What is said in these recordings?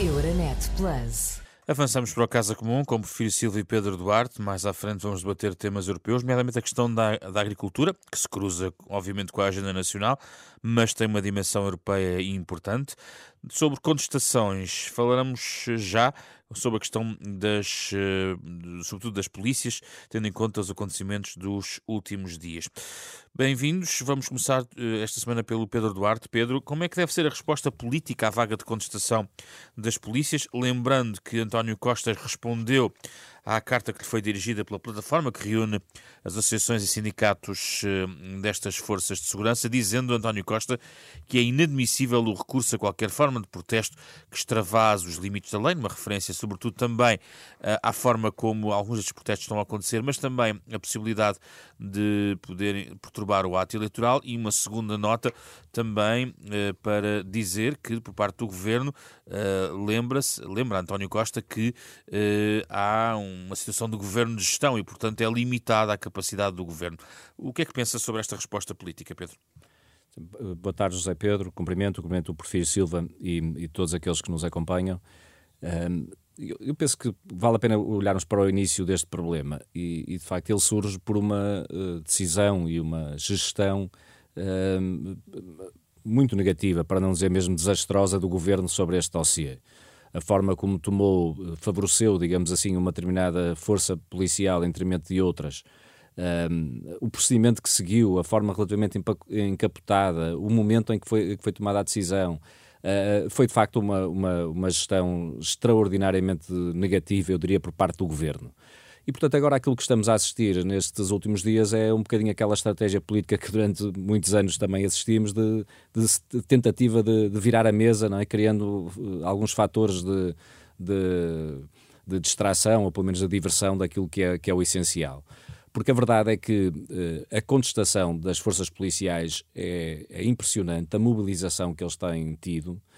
Euronet Plus. Avançamos para a Casa Comum com o Prefiro Silva e Pedro Duarte. Mais à frente vamos debater temas europeus, nomeadamente a questão da, da, agricultura, que se cruza, obviamente, com a agenda nacional, mas tem uma dimensão europeia importante. Sobre contestações, falaremos já sobre a questão das, eh, sobretudo das polícias, tendo em conta os acontecimentos dos últimos dias. Bem-vindos. Vamos começar eh, esta semana pelo Pedro Duarte. Pedro, como é que deve ser a resposta política à vaga de contestação das polícias? Lembrando que António Costa respondeu à carta que lhe foi dirigida pela plataforma que reúne as associações e sindicatos eh, destas forças de segurança, dizendo António Costa que é inadmissível o recurso a qualquer forma de protesto que extravase os limites da lei, numa referência sobretudo também eh, à forma como alguns destes protestos estão a acontecer, mas também a possibilidade de poder perturbar o ato eleitoral. E uma segunda nota também eh, para dizer que por parte do governo lembra-se, lembra António Costa que há um uma situação de governo de gestão e, portanto, é limitada a capacidade do governo. O que é que pensa sobre esta resposta política, Pedro? Boa tarde, José Pedro. Cumprimento, cumprimento o Porfírio Silva e, e todos aqueles que nos acompanham. Um, eu, penso que vale a pena olharmos para o início deste problema e, e de facto, ele surge por uma uh, decisão e uma gestão muito negativa, para não dizer mesmo desastrosa, do governo sobre este dossiê a forma como tomou, favoreceu, digamos assim, uma determinada força policial em detrimento de outras, um, o procedimento que seguiu, a forma relativamente encapotada, o momento em que foi, que foi tomada a decisão, uh, foi de facto uma, uma, uma gestão extraordinariamente negativa, eu diria, por parte do governo. E, portanto, agora aquilo que estamos a assistir nestes últimos dias é um bocadinho aquela estratégia política que durante muitos anos também assistimos de, de, de tentativa de, de, virar a mesa, não é? criando uh, alguns fatores de, de, distração, ou pelo menos de diversão daquilo que é, que é o essencial. Porque a verdade é que uh, a contestação das forças policiais é, é impressionante, a mobilização que eles têm tido, eh,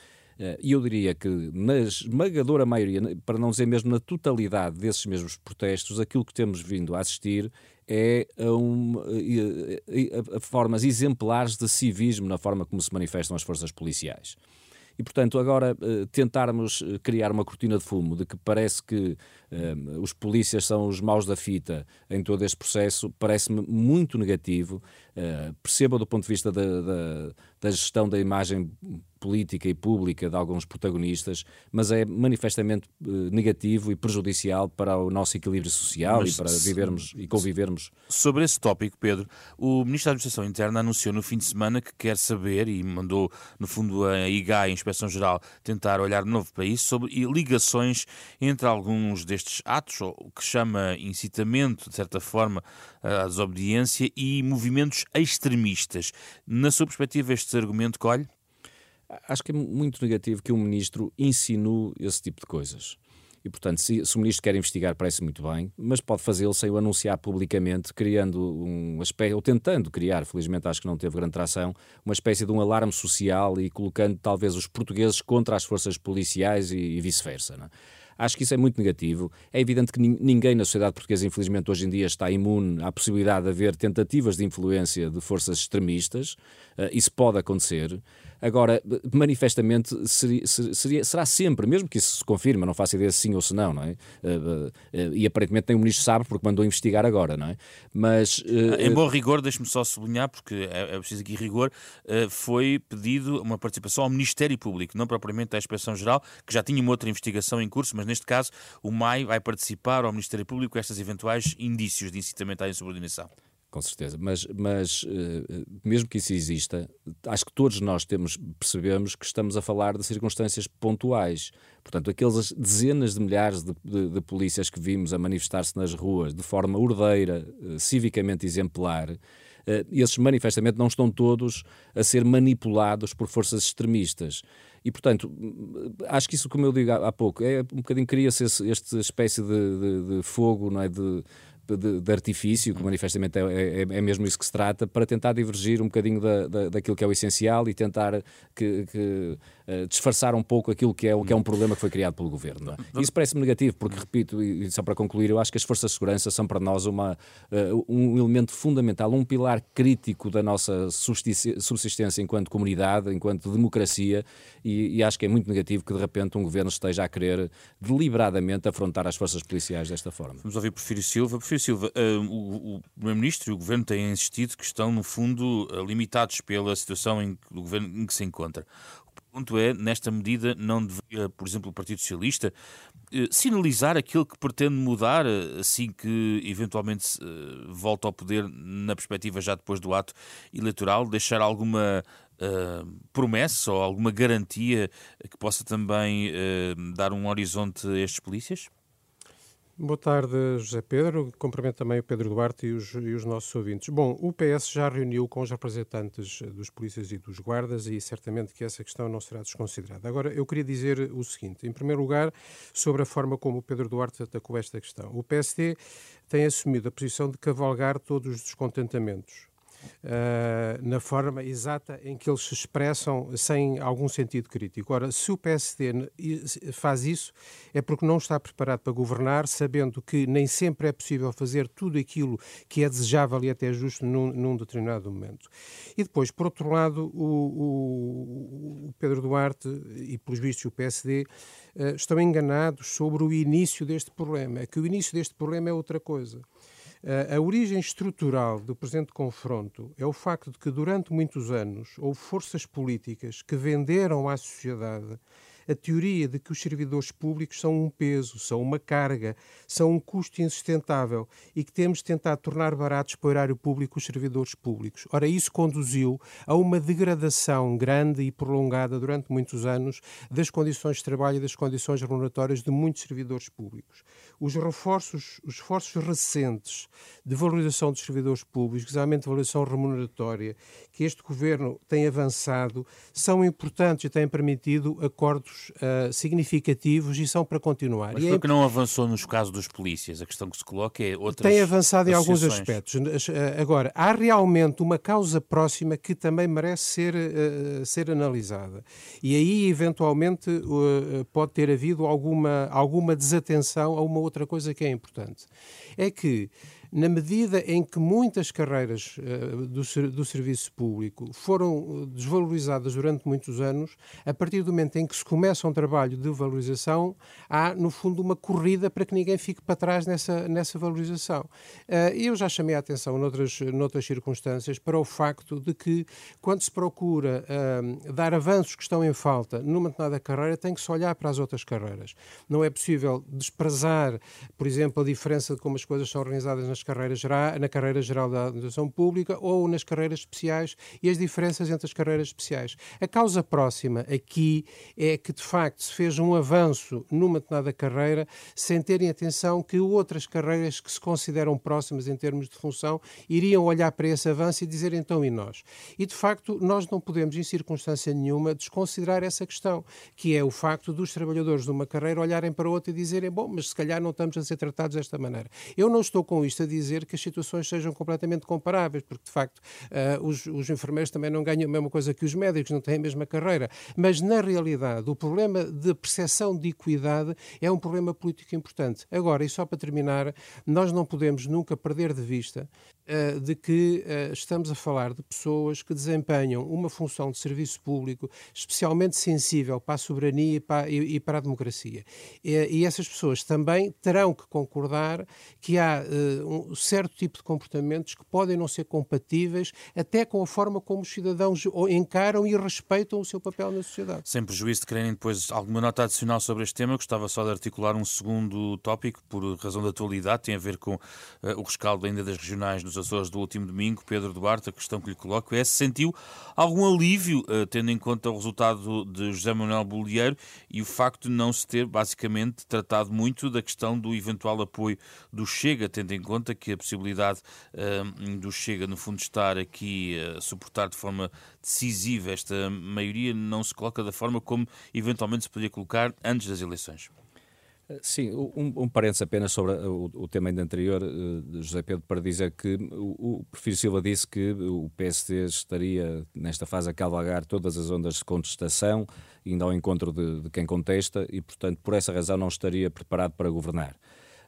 e eu diria que na esmagadora maioria, para não dizer mesmo na totalidade desses mesmos protestos, aquilo que temos vindo a assistir é a, um, a, a, a formas exemplares de civismo na forma como se manifestam as forças policiais. E, portanto, agora eh, tentarmos eh, criar uma cortina de fumo de que parece que os polícias são os maus da fita em todo este processo, parece-me muito negativo. Perceba do ponto de vista da, da, da gestão da imagem política e pública de alguns protagonistas, mas é manifestamente uh, negativo e prejudicial para o nosso equilíbrio social mas, e para vivermos e convivermos. Sobre esse tópico, Pedro, o Ministro da Administração Interna anunciou no fim de semana que quer saber e mandou, no fundo, a IGA, a Inspeção Geral, tentar olhar de novo para isso, sobre ligações entre alguns destes atos, o que chama incitamento, de certa forma, à desobediência e movimentos extremistas. Na sua perspectiva, este argumento colhe? acho que é muito negativo que um ministro insinue esse tipo de coisas. E, portanto, se, se o ministro quer investigar, parece muito bem, mas pode fazê-lo sem o anunciar publicamente, criando um espécie, ou tentando criar, felizmente acho que não teve grande tração, uma espécie de um alarme social e colocando talvez os portugueses contra as forças policiais e, e vice-versa. É? Acho que isso é muito negativo. É evidente que ninguém na sociedade portuguesa, infelizmente, hoje em dia está imune à possibilidade de haver tentativas de influência de forças extremistas. Uh, isso pode acontecer. Agora, manifestamente, seria, seria, será sempre, mesmo que isso se confirme, não faço ideia se sim ou se não, não é? Eh, eh, e aparentemente nem o Ministro sabe, porque mandou investigar agora, não é? Mas. Eh, em bom rigor, deixe-me só sublinhar, porque é, é preciso aqui rigor, foi pedido uma participação ao Ministério Público, não propriamente à Inspeção-Geral, que já tinha uma outra investigação em curso, mas neste caso o MAI vai participar ao Ministério Público estes eventuais indícios de incitamento à insubordinação. Com certeza, mas, mas uh, mesmo que isso exista, acho que todos nós temos, percebemos que estamos a falar de circunstâncias pontuais. Portanto, aquelas dezenas de milhares de, de, de polícias que vimos a manifestar-se nas ruas de forma ordeira, uh, civicamente exemplar, esses manifestamente não estão todos a ser manipulados por forças extremistas. E, portanto, acho que isso, como eu digo há, pouco, é um bocadinho cria-se esta espécie de, de, de, fogo, não é? De, de, de artifício, que manifestamente é, é, é, mesmo isso que se trata, para tentar divergir um bocadinho da, da, daquilo que é o essencial e tentar que, que uh, disfarçar um pouco aquilo que é, que é um problema que foi criado pelo governo. É? Isso parece-me negativo, porque, repito, e só para concluir, eu acho que as forças de segurança são para nós uma, uh, um elemento fundamental, um pilar crítico da nossa subsistência enquanto comunidade, enquanto democracia, e, e acho que é muito negativo que de repente um governo esteja a querer deliberadamente afrontar as forças policiais desta forma. Vamos ouvir Porfírio Silva. Porfírio Silva, uh, o, o Primeiro-Ministro e o Governo têm insistido que estão, no fundo, limitados pela situação em, do Governo em que se encontra. Ponto é, nesta medida, não deveria, por exemplo, o Partido Socialista uh, sinalizar aquilo que pretende mudar assim que eventualmente volta ao poder na perspectiva já depois do ato eleitoral, deixar alguma promessa ou alguma garantia que possa também dar um horizonte a estes polícias? Boa tarde, José Pedro. Cumprimento também o Pedro Duarte e os, e os, nossos ouvintes. Bom, o PS já reuniu com os representantes dos polícias e dos guardas e certamente que essa questão não será desconsiderada. Agora, eu queria dizer o seguinte: em primeiro lugar, sobre a forma como o Pedro Duarte atacou esta questão. O PSD tem assumido a posição de cavalgar todos os descontentamentos na forma exata em que eles se expressam sem algum sentido crítico. Ora, se o PSD faz isso, é porque não está preparado para governar, sabendo que nem sempre é possível fazer tudo aquilo que é desejável e até justo num, num determinado momento. E depois, por outro lado, o, o Pedro Duarte e, pelos vistos, o PSD eh, estão enganados sobre o início deste problema. É que o início deste problema é outra coisa. A origem estrutural do presente confronto é o facto de que, durante muitos anos, houve forças políticas que venderam à sociedade a teoria de que os servidores públicos são um peso, são uma carga, são um custo insustentável e que temos de tentar tornar baratos para o erário público os servidores públicos. Ora, isso conduziu a uma degradação grande e prolongada durante muitos anos das condições de trabalho e das condições remuneratórias de muitos servidores públicos. Os reforços, os esforços recentes de valorização dos servidores públicos, especialmente de valorização remuneratória, que este governo tem avançado, são importantes e têm permitido acordos uh, significativos e são para continuar. Mas por que não avançou nos casos dos polícias? A questão que se coloca é outra. Tem avançado em alguns aspectos. Eh, agora, há realmente uma causa próxima que também merece ser, uh, ser analisada. E aí, eventualmente, uh, pode ter havido alguma, alguma desatenção a uma outra coisa que é importante. É que na medida em que muitas carreiras uh, do, do serviço público foram eh, desvalorizadas durante muitos anos, a partir do momento em que se começa um trabalho de valorização, há, no fundo, uma corrida para que ninguém fique para trás nessa, nessa valorização. Uh, eu já chamei a atenção, noutras, noutras circunstâncias, para o facto de que, quando se procura uh, dar avanços que estão em falta numa determinada carreira, tem que se olhar para as outras carreiras. Não é possível desprezar, por exemplo, a diferença de como as coisas são organizadas nas carreiras geral, na carreira geral da administração pública ou nas carreiras especiais e as diferenças entre as carreiras especiais. A causa próxima aqui é que, de facto, se fez um avanço numa determinada carreira sem terem atenção que outras carreiras que se consideram próximas em termos de função iriam olhar para esse avanço e dizer então e nós. E, de facto, nós não podemos, em circunstância nenhuma, desconsiderar essa questão, que é o facto dos trabalhadores de uma carreira olharem para outra e dizerem, bom, mas se calhar não estamos a ser tratados desta maneira. Eu não estou com isto a dizer que as situações sejam completamente comparáveis, porque de facto uh, os, os, enfermeiros também não ganham a mesma coisa que os médicos, não têm a mesma carreira. Mas na realidade, o problema de percepção de equidade é um problema político importante. Agora, e só para terminar, nós não podemos nunca perder de vista uh, de que uh, estamos a falar de pessoas que desempenham uma função de serviço público especialmente sensível para a soberania e para, a democracia. E, essas pessoas também terão que concordar que há uh, um certo tipo de comportamentos que podem não ser compatíveis até com a forma como os cidadãos encaram e respeitam o seu papel na sociedade. Sem prejuízo de quererem depois alguma nota adicional sobre este tema, gostava só de articular um segundo tópico, por razão da atualidade, tem a ver com o rescaldo ainda das regionais dos Açores do último domingo, Pedro Duarte, a questão que lhe coloco é se sentiu algum alívio, uh, tendo em conta o resultado de José Manuel Bolieiro e o facto de não se ter, basicamente, tratado muito da questão do eventual apoio do Chega, tendo em conta que a possibilidade uh, do Chega, no fundo, estar aqui a suportar de forma decisiva esta maioria não se coloca da forma como eventualmente se poderia colocar antes das eleições. Sim, um, um parênteses apenas sobre o, o tema ainda anterior, uh, José Pedro, para dizer que o, o Prefiro Silva disse que o PSD estaria, nesta fase, a cavalgar todas as ondas de contestação, indo ao encontro de, de quem contesta, e, portanto, por essa razão não estaria preparado para governar.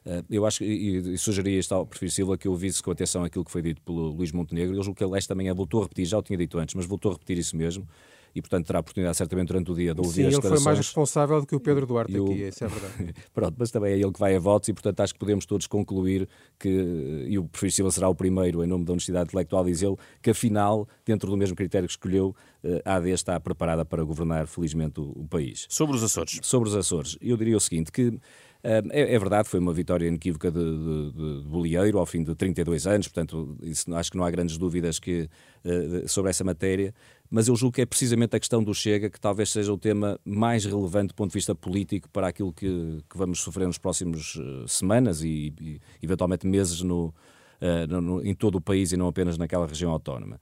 Uh, eu acho e, e sugeria isto ao Prefiro Silva que ouvisse com atenção aquilo que foi dito pelo Luís Montenegro. Eu julgo que ele esta manhã voltou a repetir, já o tinha dito antes, mas voltou a repetir isso mesmo e, portanto, terá a oportunidade certamente durante o dia de ouvir Sim, as ele foi mais responsável do que o Pedro Duarte o... aqui, isso é verdade. Pronto, mas também é ele que vai a votos e, portanto, acho que podemos todos concluir que, e o Prefeito Silva será o primeiro, em nome da Honestidade Intelectual, diz ele, que afinal, dentro do mesmo critério que escolheu, eh, a AD está preparada para governar, felizmente, o, o país. Sobre os Açores. Sobre os Açores. Eu diria o seguinte, que é, é, verdade, foi uma vitória inequívoca de, de, de Bolieiro ao fim de 32 anos, portanto, isso, acho que não há grandes dúvidas que, uh, sobre essa matéria, mas eu julgo que é precisamente a questão do Chega que talvez seja o tema mais relevante do ponto de vista político para aquilo que, que vamos sofrer nos próximos uh, semanas e, e, eventualmente meses no, uh, no, em todo o país e não apenas naquela região autónoma.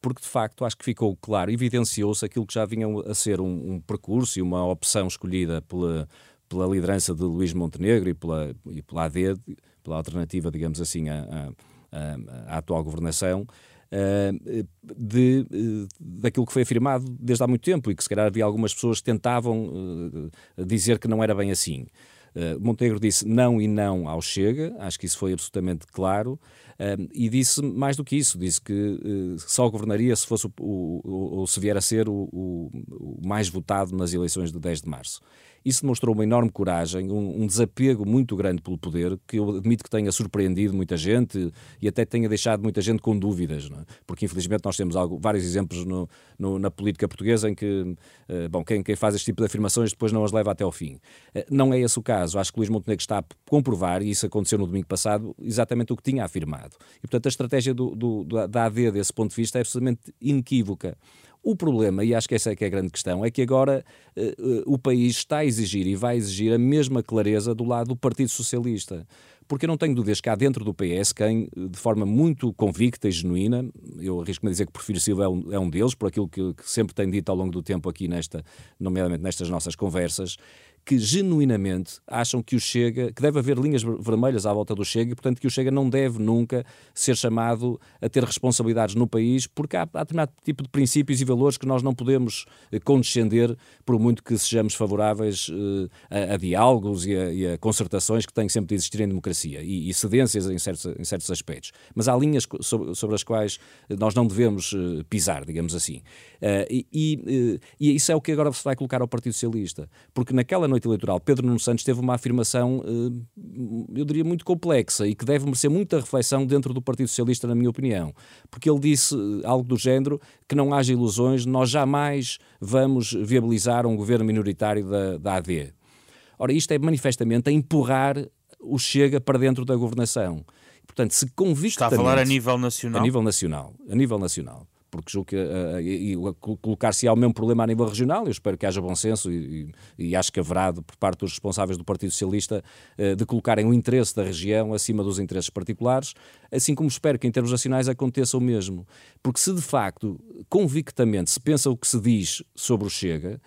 Porque de facto acho que ficou claro, evidenciou-se aquilo que já vinha a ser um, um percurso e uma opção escolhida pela, pela liderança de Luís Montenegro e pela, e pela AD, pela alternativa, digamos assim, à, à, atual governação, de, uh, daquilo que foi afirmado desde há muito tempo e que se calhar havia algumas pessoas que tentavam uh, dizer que não era bem assim. Montenegro disse não e não ao Chega, acho que isso foi absolutamente claro, e disse mais do que isso, disse que só governaria se fosse o, o, ou se vier a ser o, o mais votado nas eleições de 10 de março. Isso demonstrou uma enorme coragem, um, um, desapego muito grande pelo poder, que eu admito que tenha surpreendido muita gente e até tenha deixado muita gente com dúvidas, é? porque infelizmente nós temos algo, vários exemplos no, no, na política portuguesa em que, uh, bom, quem, quem, faz este tipo de afirmações depois não as leva até ao fim. Uh, não é esse o caso. Acho que Luís Montenegro está a comprovar, e isso aconteceu no domingo passado, exatamente o que tinha afirmado. E portanto a estratégia do, do, da AD desse ponto de vista é absolutamente inequívoca. O problema, e acho que essa é que é a grande questão, é que agora uh, o país está a exigir e vai exigir a mesma clareza do lado do Partido Socialista. Porque eu não tenho dúvidas que há dentro do PS quem, de forma muito convicta e genuína, eu arrisco-me a dizer que Porfírio Silva é um, é um deles, por aquilo que, que sempre tem dito ao longo do tempo aqui, nesta, nomeadamente nestas nossas conversas, que genuinamente acham que o Chega, que deve haver linhas vermelhas à volta do Chega e, portanto, que o Chega não deve nunca ser chamado a ter responsabilidades no país, porque há, há determinado tipo de princípios e valores que nós não podemos eh, condescender, por muito que sejamos favoráveis eh, a, a, diálogos e a, e a, concertações que têm sempre de existir em democracia e, e cedências em certos, em certos aspectos. Mas há linhas sobre, sobre, as quais nós não devemos eh, pisar, digamos assim. e, e, e isso é o que agora se vai colocar ao Partido Socialista, porque naquela noite eleitoral, Pedro Nuno Santos teve uma afirmação, eh, eu diria, muito complexa e que deve merecer muita reflexão dentro do Partido Socialista, na minha opinião. Porque ele disse eh, algo do género que não haja ilusões, nós jamais vamos viabilizar um governo minoritário da, da AD. Ora, isto é manifestamente a empurrar o Chega para dentro da governação. Portanto, se convictamente... Está a falar a nível nacional? A nível nacional. A nível nacional porque julgo que uh, colocar-se ao mesmo problema a nível regional, eu espero que haja bom senso e, e, acho que haverá por parte dos responsáveis do Partido Socialista uh, de colocarem o interesse da região acima dos interesses particulares, assim como espero que em termos nacionais aconteça o mesmo. Porque se de facto, convictamente, se pensa o que se diz sobre o Chega,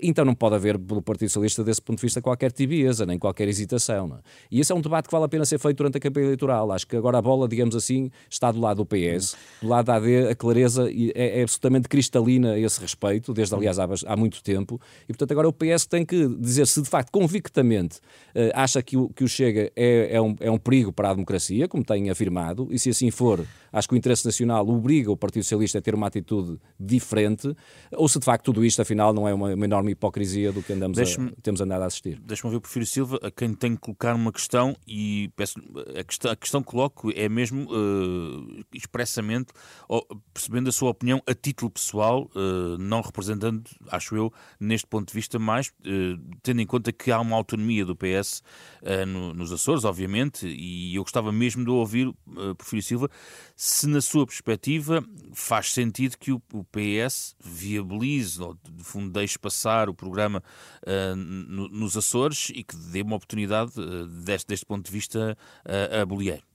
então não pode haver, pelo Partido Socialista, desse ponto de vista, qualquer tibieza, nem qualquer hesitação. É? E esse é um debate que vale a pena ser feito durante a campanha eleitoral. Acho que agora a bola, digamos assim, está do lado do PS. Do lado da AD, a clareza é, é absolutamente cristalina a esse respeito, desde, aliás, há, há, muito tempo. E, portanto, agora o PS tem que dizer se, de facto, convictamente uh, acha que o, que o Chega é, é, um, é um perigo para a democracia, como tem afirmado, e se assim for, acho que o interesse nacional obriga o Partido Socialista a ter uma atitude diferente, ou se, de facto, tudo isto, afinal, não é uma uma enorme hipocrisia do que andamos a, temos andado a assistir. Deixa-me ouvir o Porfírio Silva, a quem tem que colocar uma questão, e peço, a, questão, a questão que coloco é mesmo uh, expressamente, ou, percebendo a sua opinião a título pessoal, uh, não representando, acho eu, neste ponto de vista, mais uh, tendo em conta que há uma autonomia do PS no, nos Açores, obviamente, e eu gostava mesmo de ouvir, uh, Porfírio Silva, se na sua perspectiva faz sentido que o, PS viabilize, ou de fundo deixe passar o programa uh, no, nos Açores e que dê uma oportunidade, uh, deste, deste ponto de vista, uh, a Bolieiro.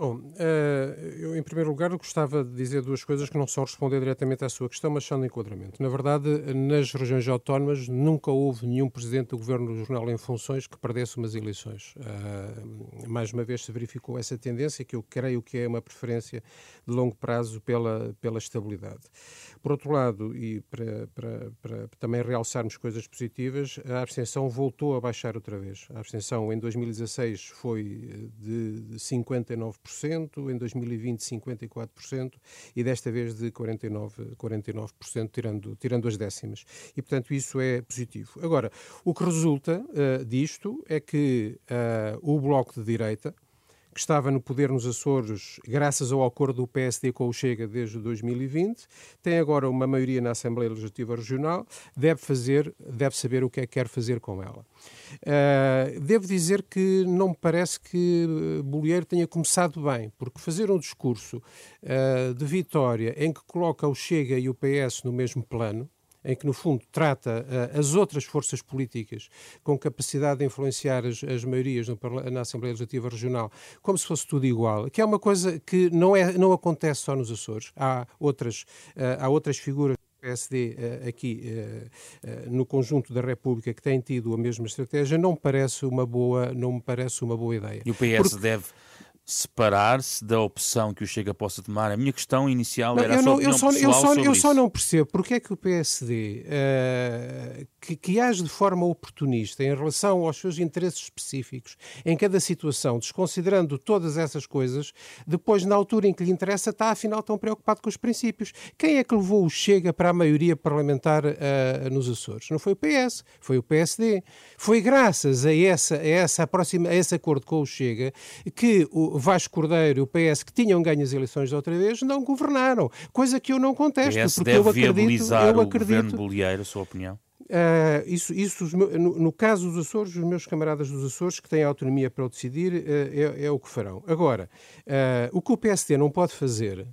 Bom, eh, eu em primeiro lugar gostava de dizer duas coisas que não são responder diretamente à sua questão, mas são de enquadramento. Na verdade, nas regiões autónomas nunca houve nenhum presidente do governo regional em funções que perdesse umas eleições. Eh, mais uma vez se verificou essa tendência, que eu creio que é uma preferência de longo prazo pela, pela estabilidade. Por outro lado, e para, para, para também realçarmos coisas positivas, a abstenção voltou a baixar outra vez. A abstenção em 2016 foi de 59%, 49%, em 2020 54% e desta vez de 49%, 49% tirando, tirando as décimas. E, portanto, isso é positivo. Agora, o que resulta uh, disto é que uh, o Bloco de Direita, que estava no poder nos Açores graças ao acordo do PSD com o Chega desde 2020, tem agora uma maioria na Assembleia Legislativa Regional, deve fazer, deve saber o que é que quer fazer com ela. Uh, devo dizer que não me parece que Bolieiro tenha começado bem, porque fazer um discurso uh, de vitória em que coloca o Chega e o PS no mesmo plano, em que, no fundo, trata uh, as outras forças políticas com capacidade de influenciar as, as maiorias no, na Assembleia Legislativa Regional, como se fosse tudo igual, que é uma coisa que não, é, não acontece só nos Açores. Há outras, uh, há outras figuras PSD uh, aqui no conjunto da República que têm tido a mesma estratégia não me parece uma boa não me parece uma boa ideia. E o PS Porque... deve separar-se da opção que o Chega possa tomar? A minha questão inicial não, era eu não, eu só, eu só, eu só não percebo porque é que o PSD, uh, que, que age de forma oportunista em relação aos seus interesses específicos em cada situação, desconsiderando todas essas coisas, depois, na altura em que lhe interessa, está afinal tão preocupado com os princípios. Quem é que levou o Chega para a maioria parlamentar uh, nos Açores? Não foi o PS, foi o PSD. Foi graças a, essa, a, essa aproxima, a esse acordo com o Chega que o Vasco Cordeiro e o PS, que tinham ganho as eleições da outra vez, não governaram. Coisa que eu não contesto, PS porque deve eu acredito... viabilizar eu acredito, o governo Bolieiro, a sua opinião? Uh, isso, isso no, no, caso dos Açores, os meus camaradas dos Açores, que têm autonomia para o decidir, uh, é, é, o que farão. Agora, uh, o que o PSD não pode fazer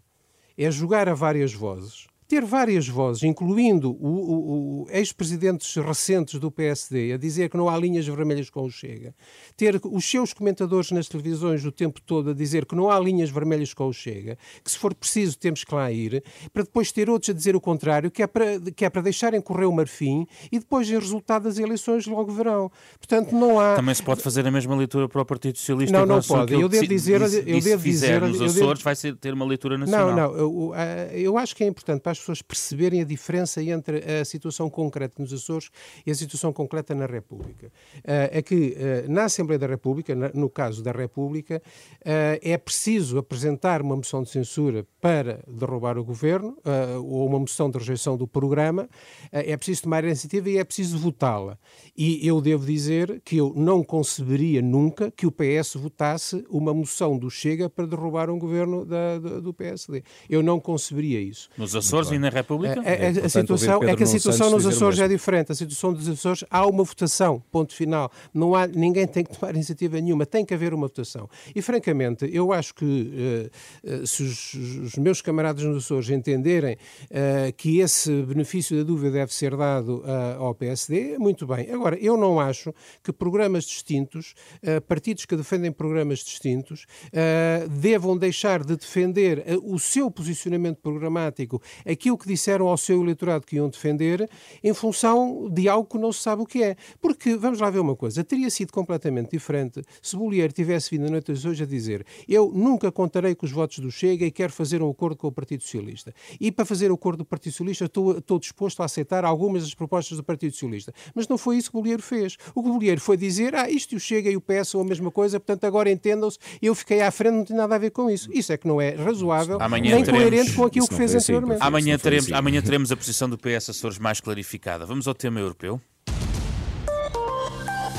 é jogar a várias vozes ter várias vozes, incluindo o, o, o ex-presidentes recentes do PSD, a dizer que não há linhas vermelhas com o Chega, ter os seus comentadores nas televisões o tempo todo a dizer que não há linhas vermelhas com o Chega, que se for preciso temos que lá ir, para depois ter outros a dizer o contrário, que é para, que é para deixarem correr o marfim e depois, em resultado das eleições, logo verão. Portanto, não há. Também se pode fazer a mesma leitura para o Partido Socialista. Não, não pode. Eu devo dizer. Eu devo dizer. Nos Açores devo... vai ser, ter uma leitura nacional. Não, não. Eu, eu acho que é importante para as pessoas perceberem a diferença entre a situação concreta nos Açores e a situação concreta na República. É que na Assembleia da República, no caso da República, é preciso apresentar uma moção de censura para derrubar o governo ou uma moção de rejeição do programa, é preciso tomar a iniciativa e é preciso votá-la. E eu devo dizer que eu não conceberia nunca que o PS votasse uma moção do Chega para derrubar um governo da, do PSD. Eu não conceberia isso. Nos Açores e na República República? É, é, a, situação, é que a situação nos Açores é diferente. A situação dos Açores há uma votação, ponto final. Não há, ninguém tem que tomar iniciativa nenhuma, tem que haver uma votação. E francamente, eu acho que uh, se os, os, meus camaradas nos Açores entenderem uh, que esse benefício da dúvida deve ser dado uh, ao PSD, muito bem. Agora, eu não acho que programas distintos, partidos que defendem programas distintos, devam deixar de defender o seu posicionamento programático, aquilo que disseram ao seu eleitorado que iam defender em função de algo que não se sabe o que é. Porque, vamos lá ver uma coisa, teria sido completamente diferente se Bolieiro tivesse vindo a noite de hoje a dizer eu nunca contarei com os votos do Chega e quero fazer um acordo com o Partido Socialista. E para fazer o acordo do Partido Socialista estou, estou disposto a aceitar algumas das propostas do Partido Socialista. Mas não foi isso que Bolieiro fez. O que foi dizer, ah, isto e o Chega e o PS são a mesma coisa, portanto agora entendam-se, eu fiquei à frente, não tem nada a ver com isso. Isso é que não é razoável, Amanhã nem teremos... coerente com aquilo que fez anteriormente. Amanhã teremos teremos, amanhã teremos a posição do PS Açores mais clarificada. Vamos ao tema europeu.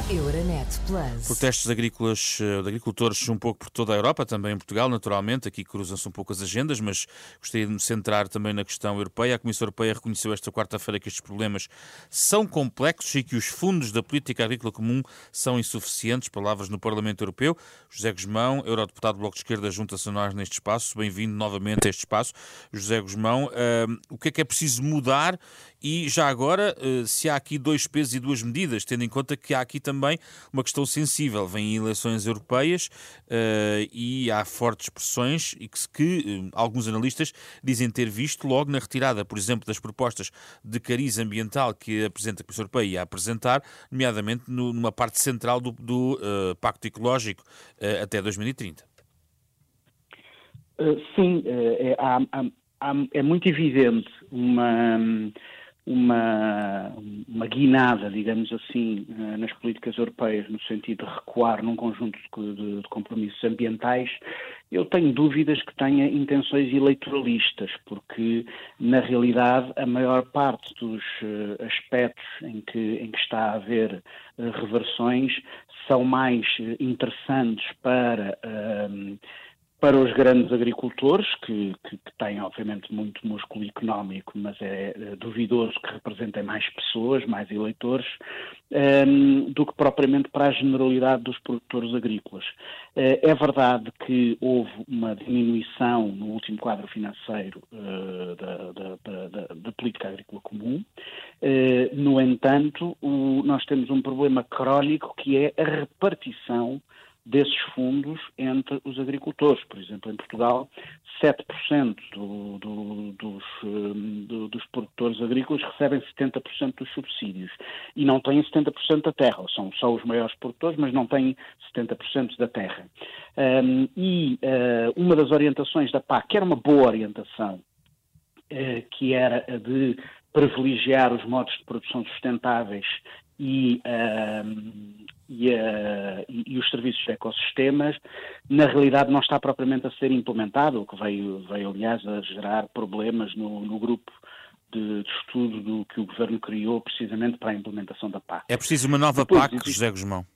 Euronet Plus. Protestos agrícolas, eh, de agricultores um pouco por toda a Europa, também em Portugal, naturalmente. Aqui cruzam-se um pouco as agendas, mas gostaria de me centrar também na questão europeia. A Comissão Europeia reconheceu esta quarta-feira que estes problemas são complexos e que os fundos da política agrícola comum são insuficientes. Palavras no Parlamento Europeu. José Guzmão, eurodeputado do Bloco de Esquerda, junta-se a nós neste espaço. Bem-vindo novamente a este espaço. José Guzmão, uh, o que é que é preciso mudar? E já agora, uh, se há aqui dois pesos e duas medidas, tendo em conta que há aqui também também uma questão sensível. Vêm eleições europeias uh, e há fortes pressões e que, que uh, alguns analistas dizem ter visto logo na retirada, por exemplo, das propostas de cariz ambiental que apresenta a Comissão Europeia ia apresentar, nomeadamente no, numa parte central do, do uh, Pacto Ecológico até 2030. sim, é, é muito evidente uma uma, uma guinada, digamos assim, eh, nas políticas europeias, no sentido de recuar num conjunto de, de, compromissos ambientais, eu tenho dúvidas que tenha intenções eleitoralistas, porque, na realidade, a maior parte dos eh, aspectos em que, em que está a haver eh, reversões são mais interessantes para para os grandes agricultores, que, que, que, têm obviamente muito músculo económico, mas é, é duvidoso que representem mais pessoas, mais eleitores, um, ehm, do que propriamente para a generalidade dos produtores agrícolas. Uh, é verdade que houve uma diminuição no último quadro financeiro uh, da, da, da, da, política agrícola comum. Uh, no entanto, o, nós temos um problema crónico que é a repartição desses fundos entre os agricultores. Por exemplo, em Portugal, 7% do, do, dos, hum, do, dos produtores agrícolas recebem 70% dos subsídios e não têm 70% da terra. São só os maiores produtores, mas não têm 70% da terra. Um, e uh, uma das orientações da PAC, que era uma boa orientação, uh, que era a de privilegiar os modos de produção sustentáveis e, e, uh, e, e, os serviços de ecossistemas, na realidade não está propriamente a ser implementado, o que veio, veio aliás a gerar problemas no, no grupo de, de, estudo do que o Governo criou precisamente para a implementação da PAC. É preciso uma nova Depois, PAC, existe... José Guzmão?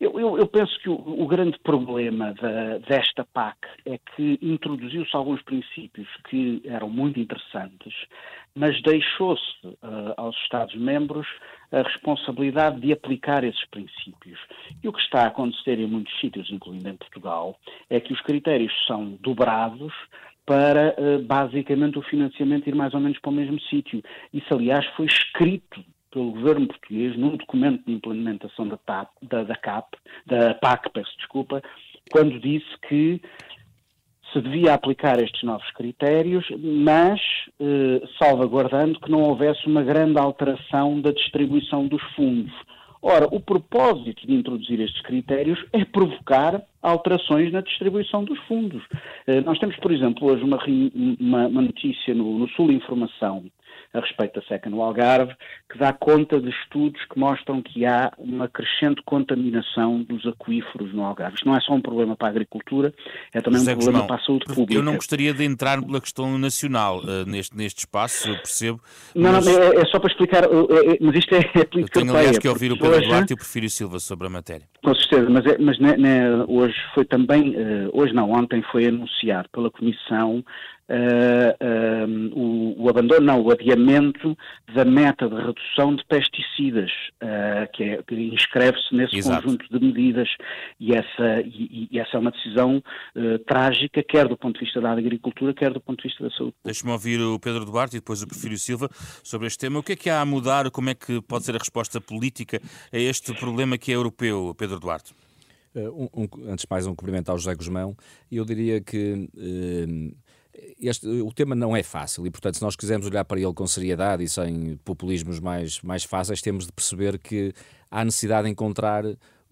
Eu, eu, eu, penso que o, o grande problema da, desta PAC é que introduziu-se alguns princípios que eram muito interessantes, mas deixou-se uh, aos Estados-membros a responsabilidade de aplicar esses princípios. E o que está a acontecer em muitos sítios, incluindo em Portugal, é que os critérios são dobrados para uh, basicamente o financiamento ir mais ou menos para o mesmo sítio. Isso, aliás, foi escrito pelo governo português num documento de implementação da, TAP, da, da CAP, da PAC, peço desculpa, quando disse que se devia aplicar estes novos critérios, mas eh, salvaguardando que não houvesse uma grande alteração da distribuição dos fundos. Ora, o propósito de introduzir estes critérios é provocar alterações na distribuição dos fundos. Eh, nós temos, por exemplo, hoje uma, uma, uma notícia no, no Sul Informação a respeito da seca no Algarve, que dá conta de estudos que mostram que há uma crescente contaminação dos aquíferos no Algarve. Isto não é só um problema para a agricultura, é também José um problema Guzmão, para a saúde pública. Eu não gostaria de entrar pela questão nacional uh, neste, neste espaço, eu percebo. Não, mas... não, é, é, só para explicar, uh, mas isto é, é política Eu tenho, aliás, que ouvir o Pedro Duarte e o Prefiro Silva sobre a matéria. Com certeza, mas, é, mas né, né, hoje foi também, uh, hoje não, ontem foi anunciado pela Comissão uh, o, o, abandono, não, o adiamento da meta de redução de pesticidas, uh, que, é, que inscreve-se nesse Exato. conjunto de medidas e essa, e, e essa é uma decisão trágica, quer do ponto de vista da agricultura, quer do ponto de vista da saúde. Deixe-me ouvir o Pedro Duarte e depois o Porfírio Silva sobre este tema. O que é que há a mudar? Como é que pode ser a resposta política a este problema que é europeu, Pedro Duarte? Um, um, antes de mais, um cumprimento ao José Guzmão. Eu diria que este, o tema não é fácil e, portanto, se nós quisermos olhar para ele com seriedade e sem populismos mais, mais fáceis, temos de perceber que há necessidade de encontrar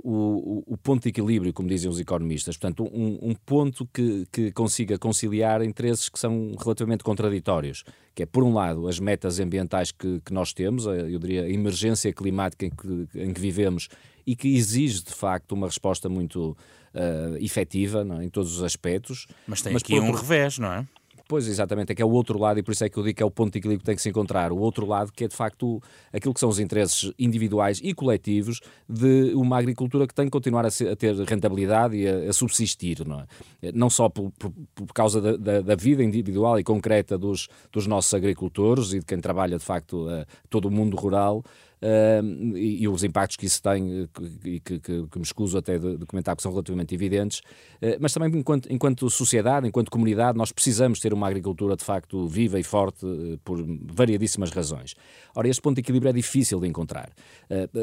o, o, ponto de equilíbrio, como dizem os economistas. Portanto, um, um, ponto que, que consiga conciliar interesses que são relativamente contraditórios. Que é, por um lado, as metas ambientais que, que nós temos, a, eu diria a emergência climática em que, em que vivemos e que exige, de facto, uma resposta muito uh, efetiva é? em todos os aspectos. Mas tem Mas, aqui um revés, não é? Pois, exatamente, é que é o outro lado, e por isso é que eu digo que é o ponto de equilíbrio que tem que se encontrar. O outro lado, que é de facto aquilo que são os interesses individuais e coletivos de uma agricultura que tem que continuar a, ser, a ter rentabilidade e a, a, subsistir, não é? Não só por, por, por causa da, da, da, vida individual e concreta dos, dos nossos agricultores e de quem trabalha de facto a, todo o mundo rural, uh, e, e, os impactos que isso tem, e que, que, que, me escuso até de, de, comentar, que são relativamente evidentes, uh, mas também enquanto, enquanto sociedade, enquanto comunidade, nós precisamos ter uma agricultura de facto viva e forte uh, por variadíssimas razões. Ora, este ponto de equilíbrio é difícil de encontrar.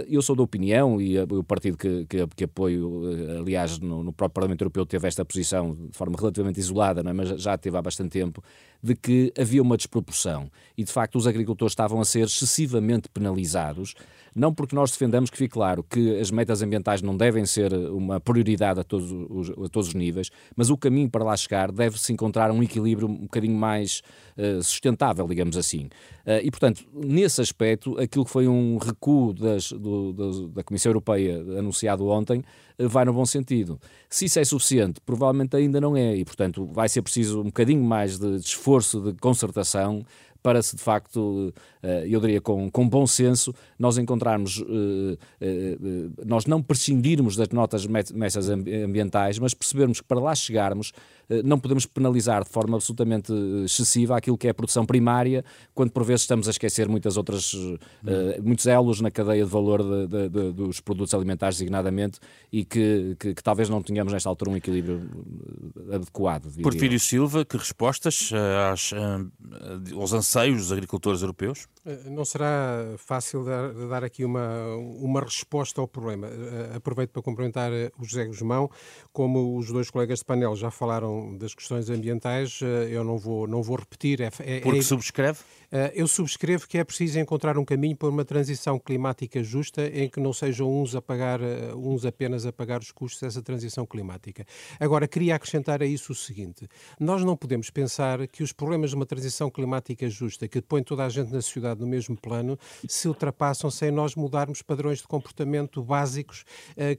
eu sou da opinião, e o partido que, que, que apoio, aliás, no, no, próprio Parlamento Europeu teve esta posição de forma relativamente isolada, é? mas já teve há bastante tempo, de que havia uma desproporção. E, de facto, os agricultores estavam a ser excessivamente penalizados, não porque nós defendamos que fique claro que as metas ambientais não devem ser uma prioridade a todos os, a todos os níveis, mas o caminho para lá chegar deve-se encontrar um equilíbrio um bocadinho mais uh, sustentável, digamos assim. Uh, e, portanto, nesse aspecto, aquilo que foi um recuo das, do, do, da Comissão Europeia anunciado ontem uh, vai no bom sentido. Se isso é suficiente, provavelmente ainda não é, e, portanto, vai ser preciso um bocadinho mais de, de esforço de concertação para se de facto, eh, eu diria com, com bom senso, nós encontrarmos, eh, eh, nós não prescindirmos das notas metas ambientais, mas percebermos que para lá chegarmos não podemos penalizar de forma absolutamente excessiva aquilo que é a produção primária, quando por vezes estamos a esquecer muitas outras, uh, muitos elos na cadeia de valor de, de, de, dos produtos alimentares, designadamente, e que, que, que, talvez não tenhamos nesta altura um equilíbrio adequado. Porfírio Silva, que respostas às, aos anseios dos agricultores europeus? Não será fácil dar, dar aqui uma, uma resposta ao problema. Aproveito para cumprimentar o José Guzmão, como os dois colegas de painel já falaram das questões ambientais, eh, eu não vou, não vou repetir. É, é, Porque é, subscreve? Eh, eu subscrevo que é preciso encontrar um caminho para uma transição climática justa em que não sejam uns a pagar, eh, uns apenas a pagar os custos dessa transição climática. Agora, queria acrescentar a isso o seguinte: nós não podemos pensar que os problemas de uma transição climática justa, que põe toda a gente na sociedade no mesmo plano, se ultrapassam sem nós mudarmos padrões de comportamento básicos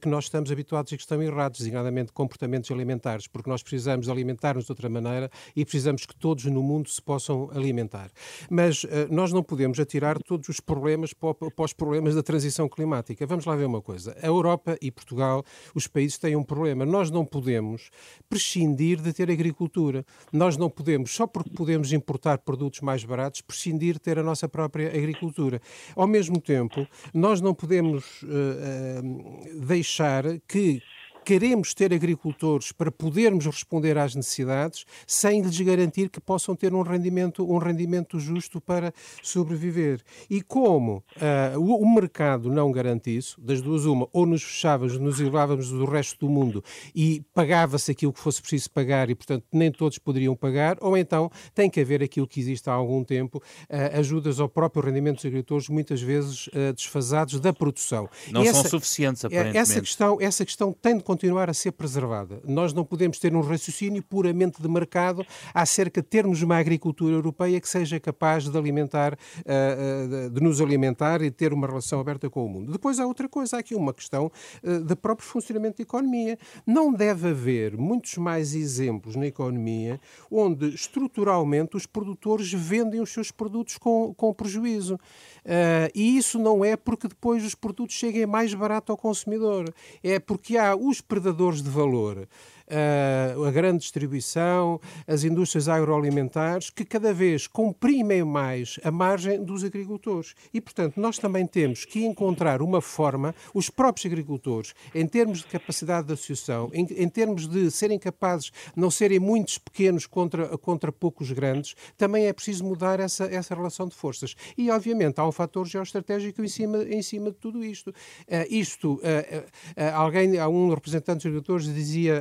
que nós estamos habituados e que estão errados, designadamente comportamentos alimentares, porque nós precisamos alimentar-nos de outra maneira e precisamos que todos no mundo se possam alimentar. Mas uh, nós não podemos atirar todos os problemas para os problemas da transição climática. Vamos lá ver uma coisa. A Europa e Portugal, os países têm um problema. Nós não podemos prescindir de ter agricultura. Nós não podemos, só porque podemos importar produtos mais baratos, prescindir de ter a nossa própria agricultura. Ao mesmo tempo, nós não podemos uh, uh, deixar que queremos ter agricultores para podermos responder às necessidades sem lhes garantir que possam ter um rendimento, um rendimento justo para sobreviver. E como uh, o, o, mercado não garante isso, das duas uma, ou nos fechávamos, nos isolávamos do resto do mundo e pagava-se aquilo que fosse preciso pagar e, portanto, nem todos poderiam pagar, ou então tem que haver aquilo que existe há algum tempo, uh, ajudas ao próprio rendimento dos agricultores, muitas vezes uh, desfasados da produção. Não essa, são suficientes, aparentemente. Essa questão, essa questão tem de continuar a ser preservada. Nós não podemos ter um raciocínio puramente de mercado acerca de termos uma agricultura europeia que seja capaz de alimentar, uh, uh, de nos alimentar e ter uma relação aberta com o mundo. Depois há outra coisa, há aqui uma questão uh, de próprio funcionamento da economia. Não deve haver muitos mais exemplos na economia onde estruturalmente os produtores vendem os seus produtos com, com prejuízo. Uh, e isso não é porque depois os produtos cheguem mais barato ao consumidor, é porque há os predadores de valor a grande distribuição, as indústrias agroalimentares, que cada vez comprimem mais a margem dos agricultores. E, portanto, nós também temos que encontrar uma forma, os próprios agricultores, em termos de capacidade de associação, em, em termos de serem capazes não serem muitos pequenos contra, contra poucos grandes, também é preciso mudar essa, essa relação de forças. E, obviamente, há um fator geoestratégico em cima, em cima de tudo isto. Uh, isto, uh, uh, alguém, representante dos agricultores dizia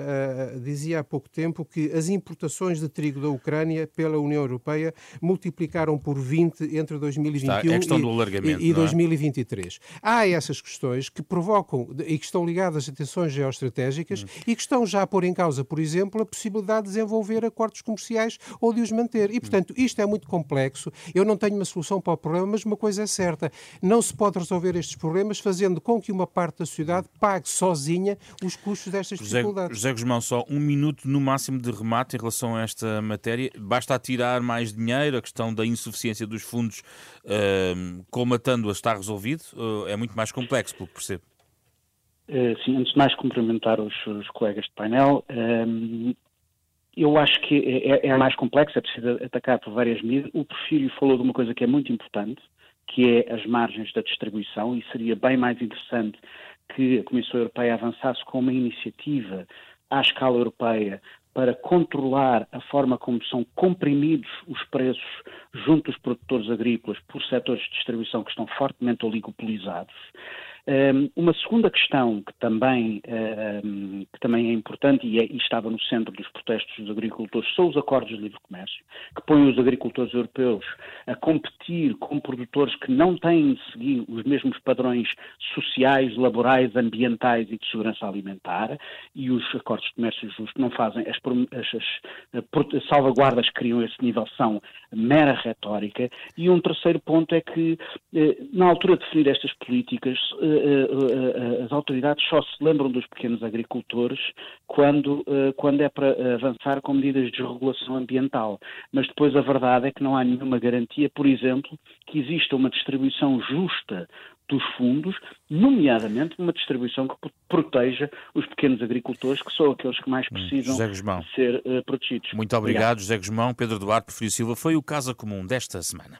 dizia há pouco tempo que as importações de trigo da Ucrânia pela União Europeia multiplicaram por 20 entre 2021 Está, é e, e, e 2023. É? Há essas questões que provocam e que estão ligadas a tensões geoestratégicas hum. e que estão já a pôr em causa, por exemplo, a possibilidade de desenvolver acordos comerciais ou de os manter. E, portanto, isto é muito complexo. Eu não tenho uma solução para o problema, mas uma coisa é certa: não se pode resolver estes problemas fazendo com que uma parte da sociedade pague sozinha os custos destas José, dificuldades. José Guzmão, só um minuto no máximo de remate em relação a esta matéria. Basta tirar mais dinheiro, a questão da insuficiência dos fundos uh, colmatando-a está resolvido? Uh, é muito mais complexo, pelo que percebo. Uh, sim, antes de mais cumprimentar os, os colegas de painel, ehm, eu acho que é, é, é, mais complexo, é preciso atacar por várias medidas. O Porfírio falou de uma coisa que é muito importante, que é as margens da distribuição, e seria bem mais interessante que a Comissão Europeia avançasse com uma iniciativa à escala europeia para controlar a forma como são comprimidos os preços junto dos produtores agrícolas por setores de distribuição que estão fortemente oligopolizados. Uma segunda questão que também, que também é importante e, é, e, estava no centro dos protestos dos agricultores são os acordos de livre comércio, que põem os agricultores europeus a competir com produtores que não têm de seguir os mesmos padrões sociais, laborais, ambientais e de segurança alimentar, e os acordos de comércio justo não fazem, as, as, as salvaguardas que criam esse nível são mera retórica. E um terceiro ponto é que, eh, na altura de definir estas políticas, eh, eh, eh, as autoridades só se lembram dos pequenos agricultores quando, eh, quando é para avançar com medidas de regulação ambiental. Mas depois a verdade é que não há nenhuma garantia, por exemplo, que exista uma distribuição justa dos fundos, nomeadamente uma distribuição que proteja os pequenos agricultores, que são aqueles que mais hum, precisam ser uh, protegidos. Muito obrigado, obrigado, José Guzmão. Pedro Duarte, Preferido Silva, foi o Casa Comum desta semana.